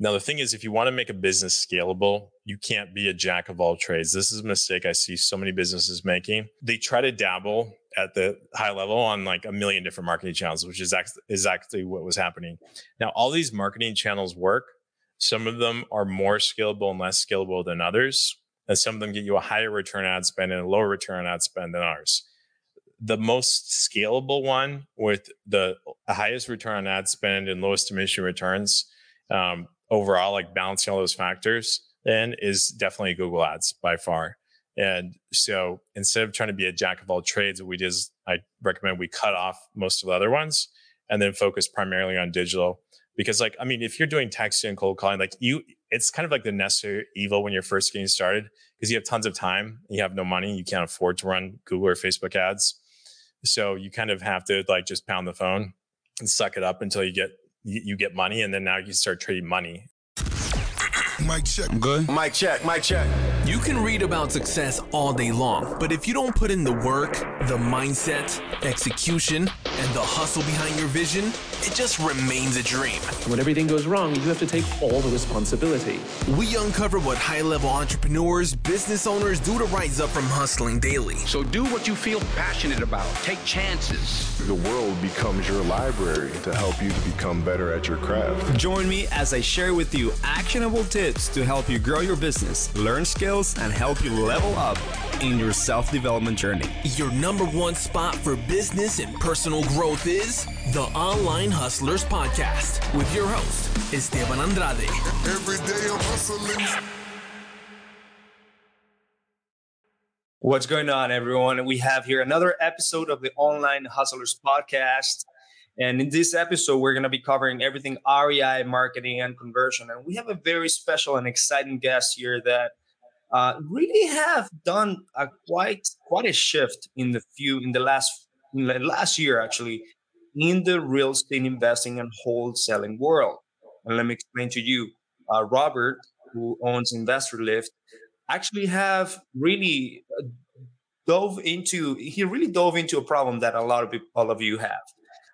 Now, the thing is, if you want to make a business scalable, you can't be a jack of all trades. This is a mistake I see so many businesses making. They try to dabble at the high level on like a million different marketing channels, which is exactly what was happening. Now, all these marketing channels work. Some of them are more scalable and less scalable than others. And some of them get you a higher return ad spend and a lower return on ad spend than ours. The most scalable one with the highest return on ad spend and lowest diminishing returns um, overall, like balancing all those factors, then is definitely Google Ads by far. And so instead of trying to be a jack of all trades, what we is I recommend we cut off most of the other ones and then focus primarily on digital. Because like, I mean, if you're doing texting and cold calling, like you, it's kind of like the necessary evil when you're first getting started because you have tons of time, you have no money, you can't afford to run Google or Facebook ads. So you kind of have to like just pound the phone and suck it up until you get you, you get money, and then now you start trading money. Mic check. I'm good. Mic check. Mic check. You can read about success all day long, but if you don't put in the work, the mindset, execution, and the hustle behind your vision, it just remains a dream. When everything goes wrong, you have to take all the responsibility. We uncover what high level entrepreneurs, business owners do to rise up from hustling daily. So do what you feel passionate about, take chances. The world becomes your library to help you to become better at your craft. Join me as I share with you actionable tips to help you grow your business, learn skills, and help you level up in your self development journey. Your number one spot for business and personal growth is the Online Hustlers Podcast with your host, Esteban Andrade. Every day I'm hustling. What's going on, everyone? We have here another episode of the Online Hustlers Podcast. And in this episode, we're going to be covering everything REI, marketing, and conversion. And we have a very special and exciting guest here that uh, really have done a quite quite a shift in the few in the last in the last year actually in the real estate investing and wholesaling world. And let me explain to you, uh, Robert, who owns Investor Lift, actually have really uh, dove into he really dove into a problem that a lot of people, all of you have.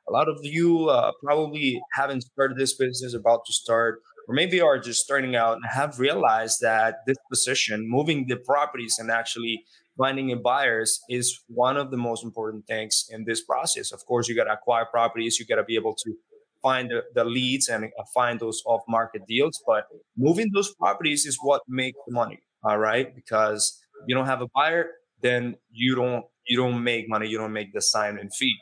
A lot of you uh, probably haven't started this business, about to start, or maybe are just starting out and have realized that this position, moving the properties and actually finding a buyers is one of the most important things in this process. Of course, you got to acquire properties, you got to be able to find the, the leads and uh, find those off market deals, but moving those properties is what makes the money. All right, because you don't have a buyer, then you don't you don't make money, you don't make the assignment fee.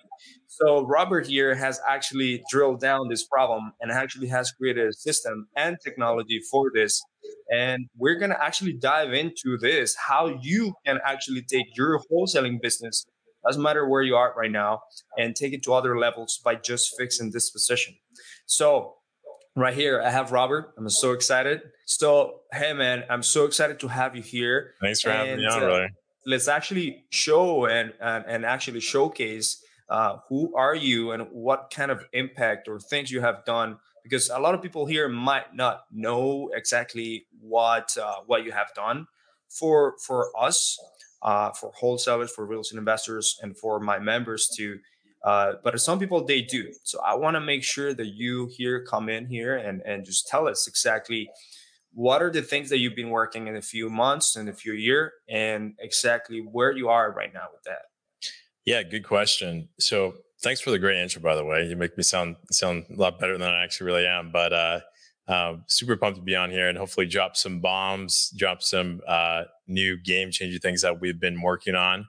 So Robert here has actually drilled down this problem and actually has created a system and technology for this. And we're going to actually dive into this, how you can actually take your wholesaling business, doesn't matter where you are right now, and take it to other levels by just fixing disposition. So right here, I have Robert. I'm so excited. So, hey man, I'm so excited to have you here. Thanks for and, having me on, uh, brother. Let's actually show and, and, and actually showcase uh, who are you and what kind of impact or things you have done? Because a lot of people here might not know exactly what uh, what you have done for for us uh, for wholesalers for real estate investors and for my members too uh, but some people they do. So i want to make sure that you here come in here and and just tell us exactly what are the things that you've been working in a few months and a few year and exactly where you are right now with that yeah, good question. So thanks for the great intro, by the way. You make me sound sound a lot better than I actually really am. But uh, uh, super pumped to be on here and hopefully drop some bombs, drop some uh, new game changing things that we've been working on,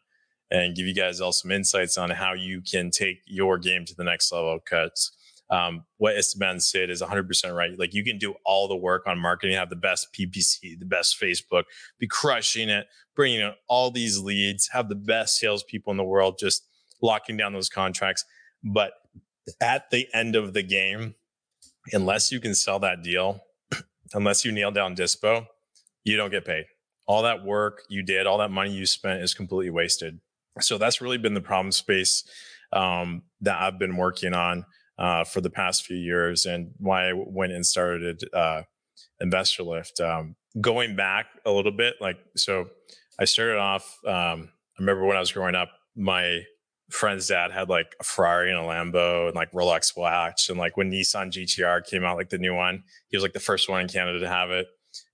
and give you guys all some insights on how you can take your game to the next level. Cuts. Um, what Esteban said is 100% right. Like you can do all the work on marketing, have the best PPC, the best Facebook, be crushing it, bringing in all these leads, have the best salespeople in the world, just locking down those contracts. But at the end of the game, unless you can sell that deal, unless you nail down dispo, you don't get paid. All that work you did, all that money you spent is completely wasted. So that's really been the problem space um, that I've been working on uh, for the past few years and why I went and started uh, Investor Lift. Um, going back a little bit, like, so I started off, um, I remember when I was growing up, my friend's dad had like a Ferrari and a Lambo and like Rolex watch. And like when Nissan GTR came out, like the new one, he was like the first one in Canada to have it.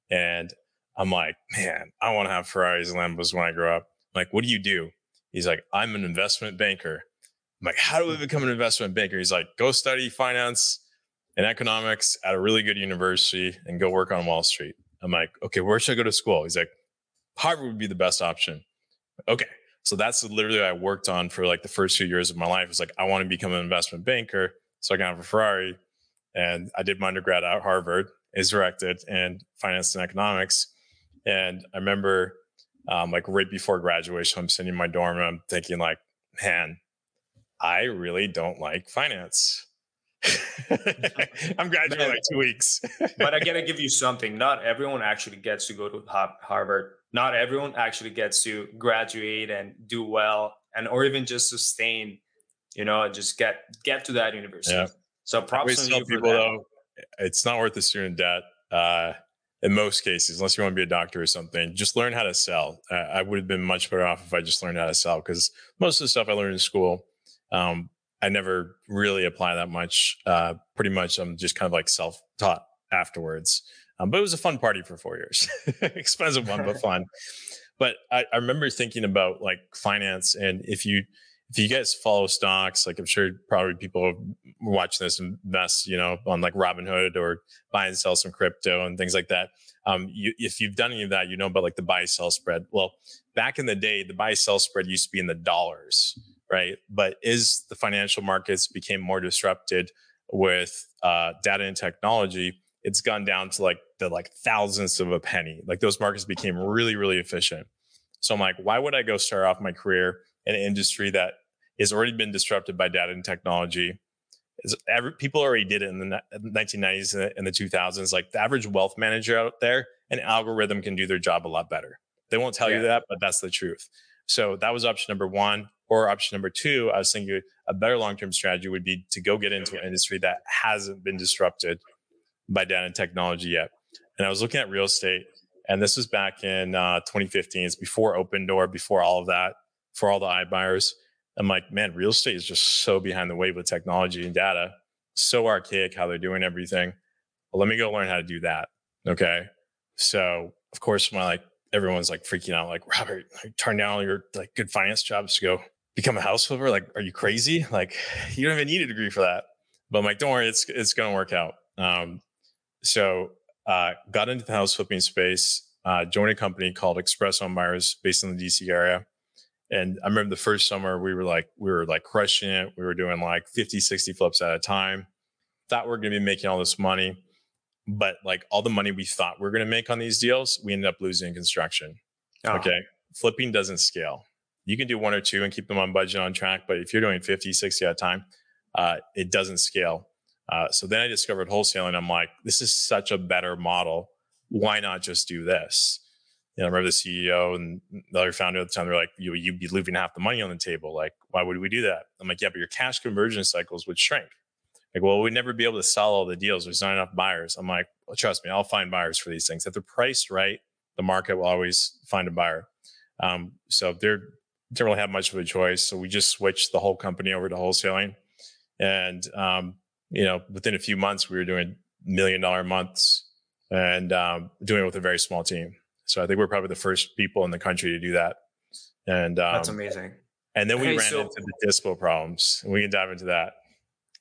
And I'm like, man, I want to have Ferraris and Lambos when I grow up. I'm like, what do you do? He's like, I'm an investment banker. I'm like, how do I become an investment banker? He's like, go study finance and economics at a really good university and go work on Wall Street. I'm like, okay, where should I go to school? He's like, Harvard would be the best option. Okay. So that's literally what I worked on for like the first few years of my life. It's like, I want to become an investment banker so I can have a Ferrari. And I did my undergrad at Harvard, is directed in finance and economics. And I remember um, like right before graduation, I'm sitting in my dorm and I'm thinking like, man, I really don't like finance. I'm graduating like two weeks. but I gotta give you something. Not everyone actually gets to go to Harvard. Not everyone actually gets to graduate and do well, and or even just sustain. You know, just get get to that university. Yeah. So props to people though. It's not worth the student debt. Uh, in most cases, unless you want to be a doctor or something, just learn how to sell. Uh, I would have been much better off if I just learned how to sell because most of the stuff I learned in school, um, I never really apply that much. Uh, pretty much, I'm just kind of like self taught afterwards. Um, but it was a fun party for four years. Expensive one, but fun. But I, I remember thinking about like finance and if you if you guys follow stocks, like I'm sure probably people watching this invest, you know, on like Robinhood or buy and sell some crypto and things like that. Um, you, if you've done any of that, you know about like the buy sell spread. Well, back in the day, the buy sell spread used to be in the dollars, right? But as the financial markets became more disrupted with uh, data and technology, it's gone down to like the like thousandths of a penny. Like those markets became really, really efficient. So I'm like, why would I go start off my career? In an industry that has already been disrupted by data and technology. Every, people already did it in the 1990s and the 2000s. Like the average wealth manager out there, an algorithm can do their job a lot better. They won't tell yeah. you that, but that's the truth. So that was option number one. Or option number two, I was thinking a better long term strategy would be to go get into an industry that hasn't been disrupted by data and technology yet. And I was looking at real estate, and this was back in uh, 2015. It's before Opendoor, before all of that for all the iBuyers. I'm like, man, real estate is just so behind the wave with technology and data, so archaic how they're doing everything. Well, let me go learn how to do that. Okay. So of course, my like everyone's like freaking out, like Robert, like, turn down all your like good finance jobs to go become a house flipper. Like, are you crazy? Like, you don't even need a degree for that. But I'm like, don't worry, it's it's gonna work out. Um, so uh, got into the house flipping space, uh, joined a company called Express Homebuyers based in the DC area. And I remember the first summer we were like, we were like crushing it. We were doing like 50, 60 flips at a time. Thought we are going to be making all this money. But like all the money we thought we are going to make on these deals, we ended up losing construction. Oh. Okay. Flipping doesn't scale. You can do one or two and keep them on budget on track. But if you're doing 50, 60 at a time, uh, it doesn't scale. Uh, so then I discovered wholesaling. I'm like, this is such a better model. Why not just do this? you know, I remember the CEO and the other founder at the time, they're like, you, you'd be leaving half the money on the table. Like, why would we do that? I'm like, yeah, but your cash conversion cycles would shrink. Like, well, we'd never be able to sell all the deals. There's not enough buyers. I'm like, well, trust me, I'll find buyers for these things. If they're priced right, the market will always find a buyer. Um, so they didn't really have much of a choice. So we just switched the whole company over to wholesaling. And, um, you know, within a few months, we were doing million dollar months and um, doing it with a very small team. So I think we're probably the first people in the country to do that. And um, that's amazing. And then we hey, ran so, into the dispo problems, and we can dive into that.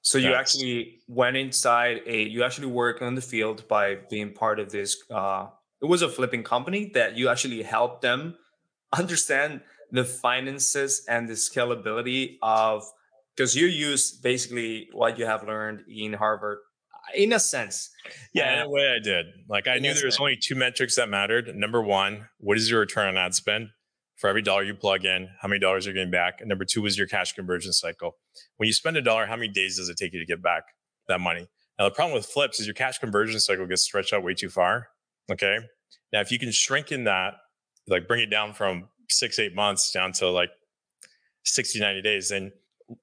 So you actually went inside a. You actually worked on the field by being part of this. Uh, it was a flipping company that you actually helped them understand the finances and the scalability of because you use basically what you have learned in Harvard in a sense. Yeah, in a way I did. Like I knew there was only two metrics that mattered. Number one, what is your return on ad spend? For every dollar you plug in, how many dollars are you getting back? And number two is your cash conversion cycle. When you spend a dollar, how many days does it take you to get back that money? Now the problem with flips is your cash conversion cycle gets stretched out way too far. Okay. Now if you can shrink in that, like bring it down from six, eight months down to like 60, 90 days, then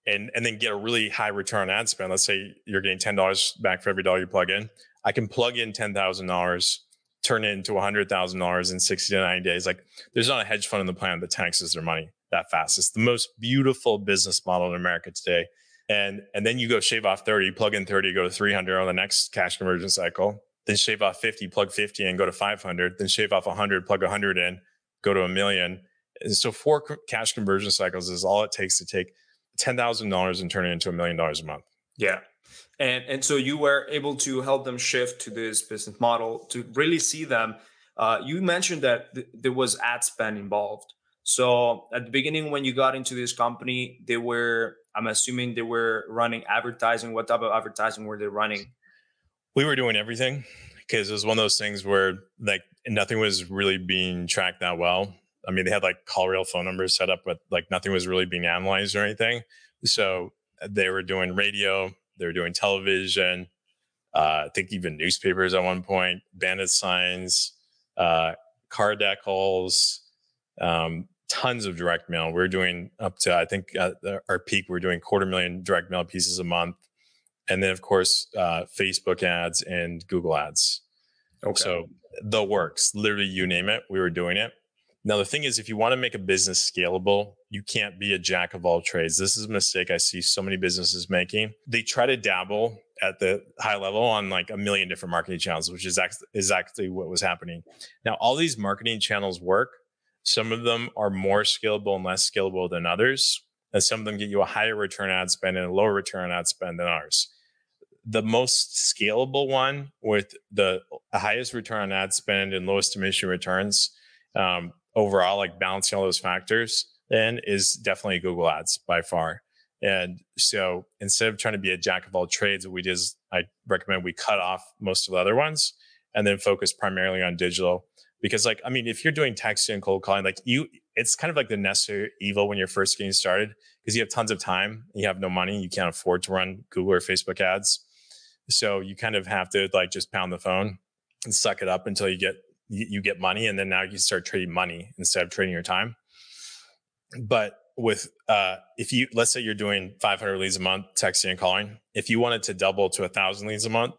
and and then get a really high return on ad spend. Let's say you're getting ten dollars back for every dollar you plug in. I can plug in ten thousand dollars, turn it into hundred thousand dollars in sixty to ninety days. Like there's not a hedge fund in the planet that taxes their money. that fast. It's the most beautiful business model in America today. And and then you go shave off 30, plug in 30, go to 300 on the next cash conversion cycle. Then shave off 50, plug 50 and go to 500. Then shave off 100, plug 100 in, go to a million. And so four cash conversion cycles is all it takes to take $10,000 and turn it into a million dollars a month. Yeah. And and so you were able to help them shift to this business model to really see them. Uh, you mentioned that th- there was ad spend involved. So at the beginning, when you got into this company, they were, I'm assuming they were running advertising. What type of advertising were they running? We were doing everything because it was one of those things where like nothing was really being tracked that well. I mean, they had like call real phone numbers set up, but like nothing was really being analyzed or anything. So they were doing radio, they were doing television, uh, I think even newspapers at one point, bandit signs, uh, car decals, um, tons of direct mail. We're doing up to, I think at our peak, we're doing quarter million direct mail pieces a month. And then, of course, uh, Facebook ads and Google ads. Okay. So the works, literally, you name it, we were doing it. Now, the thing is, if you want to make a business scalable, you can't be a jack of all trades. This is a mistake I see so many businesses making. They try to dabble at the high level on like a million different marketing channels, which is exactly what was happening. Now, all these marketing channels work some of them are more scalable and less scalable than others. And some of them get you a higher return on ad spend and a lower return on ad spend than ours. The most scalable one with the highest return on ad spend and lowest diminishing returns um, overall, like balancing all those factors, then is definitely Google Ads by far. And so instead of trying to be a jack of all trades, what we did is I recommend we cut off most of the other ones and then focus primarily on digital because like i mean if you're doing texting and cold calling like you it's kind of like the necessary evil when you're first getting started because you have tons of time you have no money you can't afford to run google or facebook ads so you kind of have to like just pound the phone and suck it up until you get you, you get money and then now you start trading money instead of trading your time but with uh if you let's say you're doing 500 leads a month texting and calling if you wanted to double to a thousand leads a month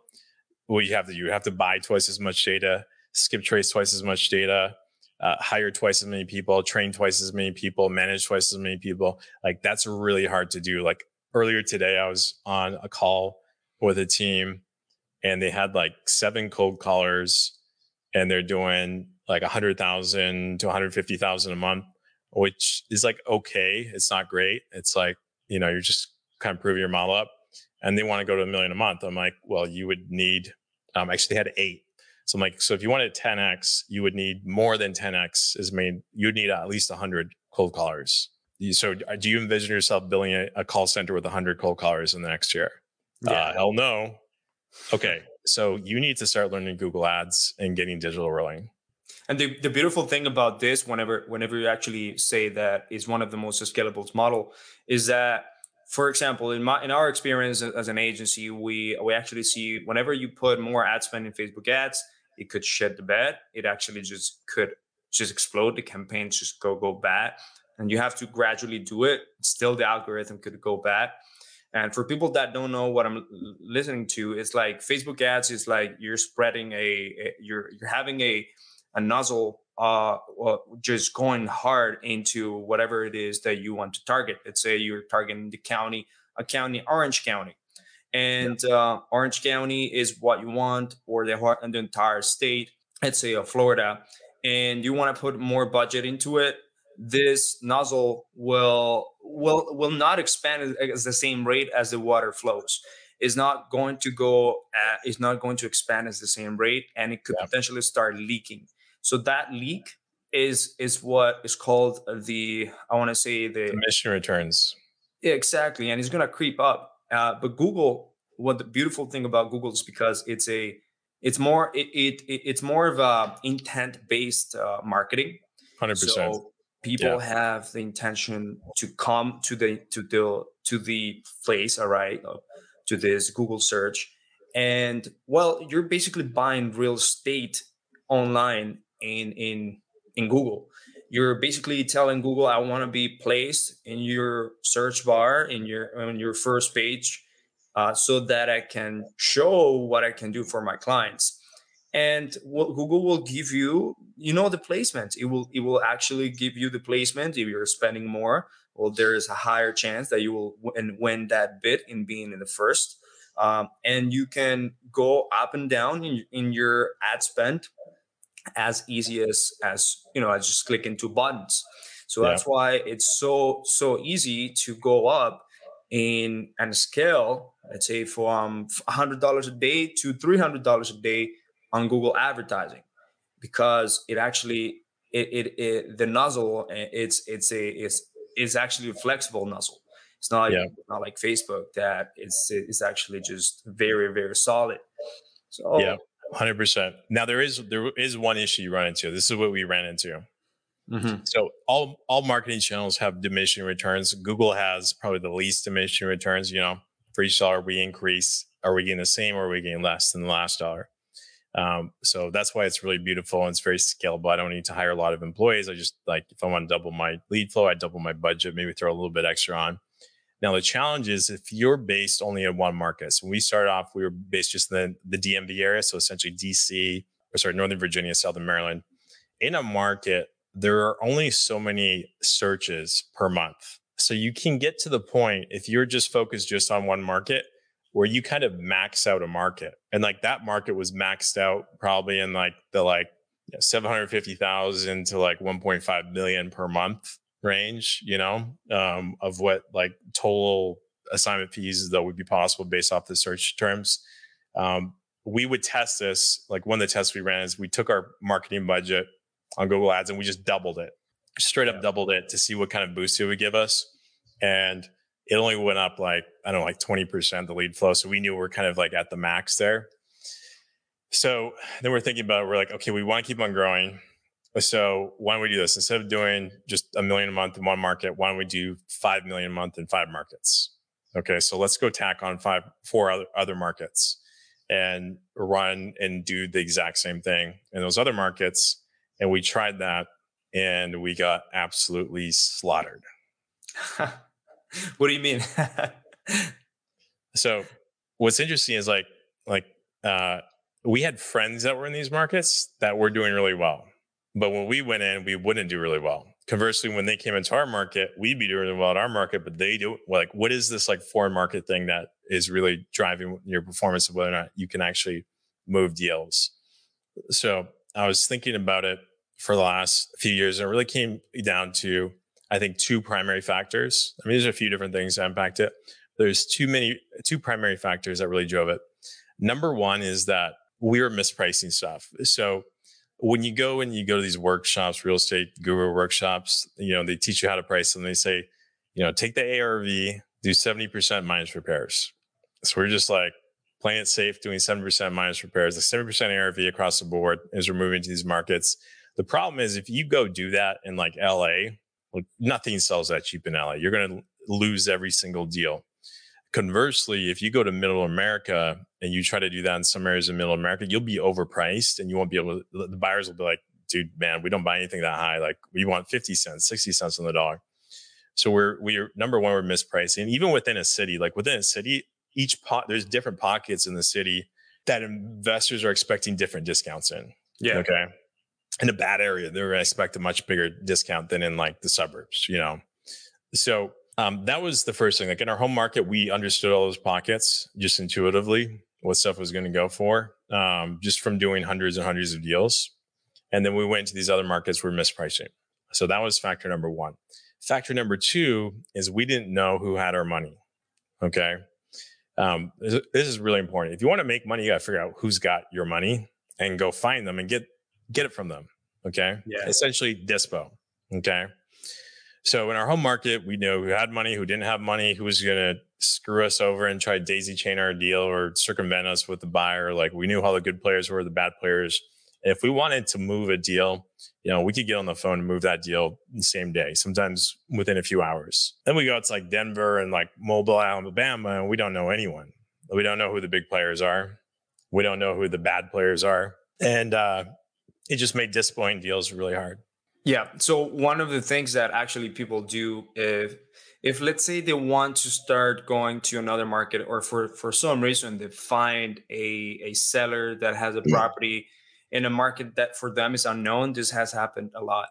what you have to you have to buy twice as much data skip trace twice as much data, uh, hire twice as many people, train twice as many people, manage twice as many people. Like that's really hard to do. Like earlier today, I was on a call with a team and they had like seven cold callers and they're doing like a hundred thousand to 150,000 a month, which is like, okay. It's not great. It's like, you know, you're just kind of proving your model up and they want to go to a million a month. I'm like, well, you would need, um, actually they had eight so I'm like, so if you wanted 10x, you would need more than 10x. Is made you'd need at least 100 cold callers. So uh, do you envision yourself building a, a call center with 100 cold callers in the next year? Yeah. Uh, hell no. Okay, so you need to start learning Google Ads and getting digital rolling. And the, the beautiful thing about this, whenever whenever you actually say that is one of the most scalable model, is that for example, in my in our experience as an agency, we we actually see whenever you put more ad spend in Facebook ads, it could shed the bed. It actually just could just explode. The campaign just go go bad, and you have to gradually do it. Still, the algorithm could go bad. And for people that don't know what I'm listening to, it's like Facebook ads is like you're spreading a, a you're you're having a a nozzle uh just going hard into whatever it is that you want to target. Let's say you're targeting the county, a county, Orange County and uh, Orange County is what you want, or the, the entire state, let's say of Florida, and you want to put more budget into it, this nozzle will will will not expand at the same rate as the water flows. Is not going to go. At, is not going to expand at the same rate, and it could yeah. potentially start leaking. So that leak is is what is called the I want to say the emission returns. Exactly, and it's going to creep up uh, but Google, what the beautiful thing about Google is because it's a it's more it, it, it's more of a intent based uh, marketing. Hundred percent. So people yeah. have the intention to come to the to the to the place, all right, uh, to this Google search, and well, you're basically buying real estate online in in in Google you're basically telling Google, I want to be placed in your search bar in your on your first page, uh, so that I can show what I can do for my clients. and what Google will give you, you know, the placement. It will it will actually give you the placement if you're spending more. Well, there is a higher chance that you will win, win that bid in being in the first. Um, and you can go up and down in, in your ad spend as easy as as you know as just clicking two buttons. So yeah. that's why it's so so easy to go up in and scale. Let's say from hundred dollars a day to three hundred dollars a day on Google advertising because it actually it, it, it the nozzle eh, it's it's a it's it's actually a flexible nozzle. It's not yeah. not like Facebook that it's it's actually just very very solid. So yeah, hundred percent. Now there is there is one issue you run into. This is what we ran into. Mm-hmm. So all all marketing channels have diminishing returns. Google has probably the least diminishing returns. You know, for each dollar we increase, are we getting the same or are we getting less than the last dollar? Um, so that's why it's really beautiful and it's very scalable. I don't need to hire a lot of employees. I just like if I want to double my lead flow, I double my budget, maybe throw a little bit extra on. Now the challenge is if you're based only in one market. So when we started off, we were based just in the, the DMV area, so essentially DC, or sorry, Northern Virginia, Southern Maryland. In a market, there are only so many searches per month. So you can get to the point if you're just focused just on one market where you kind of max out a market. And like that market was maxed out probably in like the like 750,000 to like 1.5 million per month range, you know, um, of what like total assignment fees that would be possible based off the search terms. Um, we would test this. Like one of the tests we ran is we took our marketing budget on Google Ads and we just doubled it, straight up yeah. doubled it to see what kind of boost it would give us. And it only went up like, I don't know, like 20% the lead flow. So we knew we are kind of like at the max there. So then we're thinking about, we're like, okay, we want to keep on growing. So why don't we do this? Instead of doing just a million a month in one market, why don't we do 5 million a month in five markets? Okay. So let's go tack on five, four other, other markets and run and do the exact same thing in those other markets. And we tried that and we got absolutely slaughtered. what do you mean? so what's interesting is like like uh, we had friends that were in these markets that were doing really well. But when we went in, we wouldn't do really well. Conversely, when they came into our market, we'd be doing well at our market, but they do like what is this like foreign market thing that is really driving your performance of whether or not you can actually move deals. So I was thinking about it for the last few years and it really came down to I think, two primary factors. I mean, there's a few different things that impact it. There's too many, two primary factors that really drove it. Number one is that we were mispricing stuff. So when you go and you go to these workshops, real estate guru workshops, you know, they teach you how to price them. They say, you know, take the ARV, do 70% minus repairs. So we're just like playing it safe, doing 7% minus repairs, like 70% ARV across the board as we're moving to these markets. The problem is if you go do that in like LA, like nothing sells that cheap in LA. You're going to lose every single deal. Conversely, if you go to middle America and you try to do that in some areas of middle America, you'll be overpriced and you won't be able to, the buyers will be like, dude, man, we don't buy anything that high. Like we want 50 cents, 60 cents on the dollar. So we're, we're number one, we're mispricing. Even within a city, like within a city, each pot, there's different pockets in the city that investors are expecting different discounts in. Yeah. Okay in a bad area, they're going to expect a much bigger discount than in like the suburbs, you know? So um, that was the first thing. Like in our home market, we understood all those pockets just intuitively, what stuff was going to go for, um, just from doing hundreds and hundreds of deals. And then we went to these other markets, we're mispricing. So that was factor number one. Factor number two is we didn't know who had our money. Okay. Um, this is really important. If you want to make money, you got to figure out who's got your money and go find them and get get it from them. Okay. Yeah. Essentially dispo. Okay. So in our home market, we know who had money, who didn't have money, who was going to screw us over and try to daisy chain our deal or circumvent us with the buyer. Like we knew how the good players were, the bad players. And If we wanted to move a deal, you know, we could get on the phone and move that deal the same day, sometimes within a few hours. Then we go to like Denver and like Mobile, Alabama, and we don't know anyone. We don't know who the big players are. We don't know who the bad players are. And uh, it just made disappointing deals really hard. Yeah. So one of the things that actually people do if if let's say they want to start going to another market or for for some reason they find a a seller that has a property in a market that for them is unknown, this has happened a lot.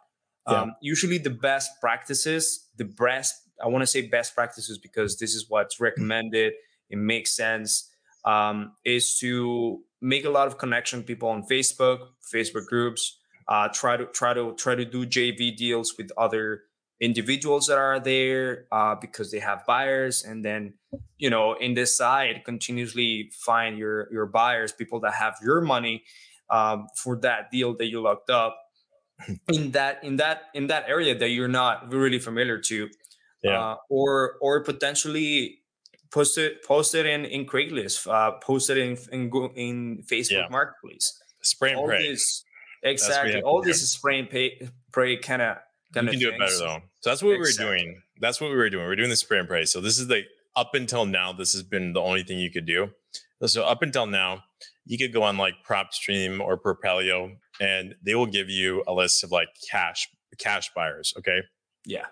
Yeah. Um, usually, the best practices, the best, I want to say best practices because this is what's recommended, it makes sense, um, is to make a lot of connection people on Facebook, Facebook groups. Uh, try to try to try to do JV deals with other individuals that are there uh, because they have buyers, and then you know in this side continuously find your your buyers, people that have your money um, for that deal that you locked up in that in that in that area that you're not really familiar to, Yeah. uh, or or potentially post it post it in in Craigslist, uh, post it in in, in Facebook Yeah. Marketplace. Spray and All pray. this exactly. All this is spray and pay, pray kind of you can of do it better though. So that's what we were doing. That's what we were doing. We're doing the spray and pray. So this is the up until now, this has been the only thing you could do. So up until now, you could go on like PropStream or Propelio, and they will give you a list of like cash cash buyers. Okay. Yeah.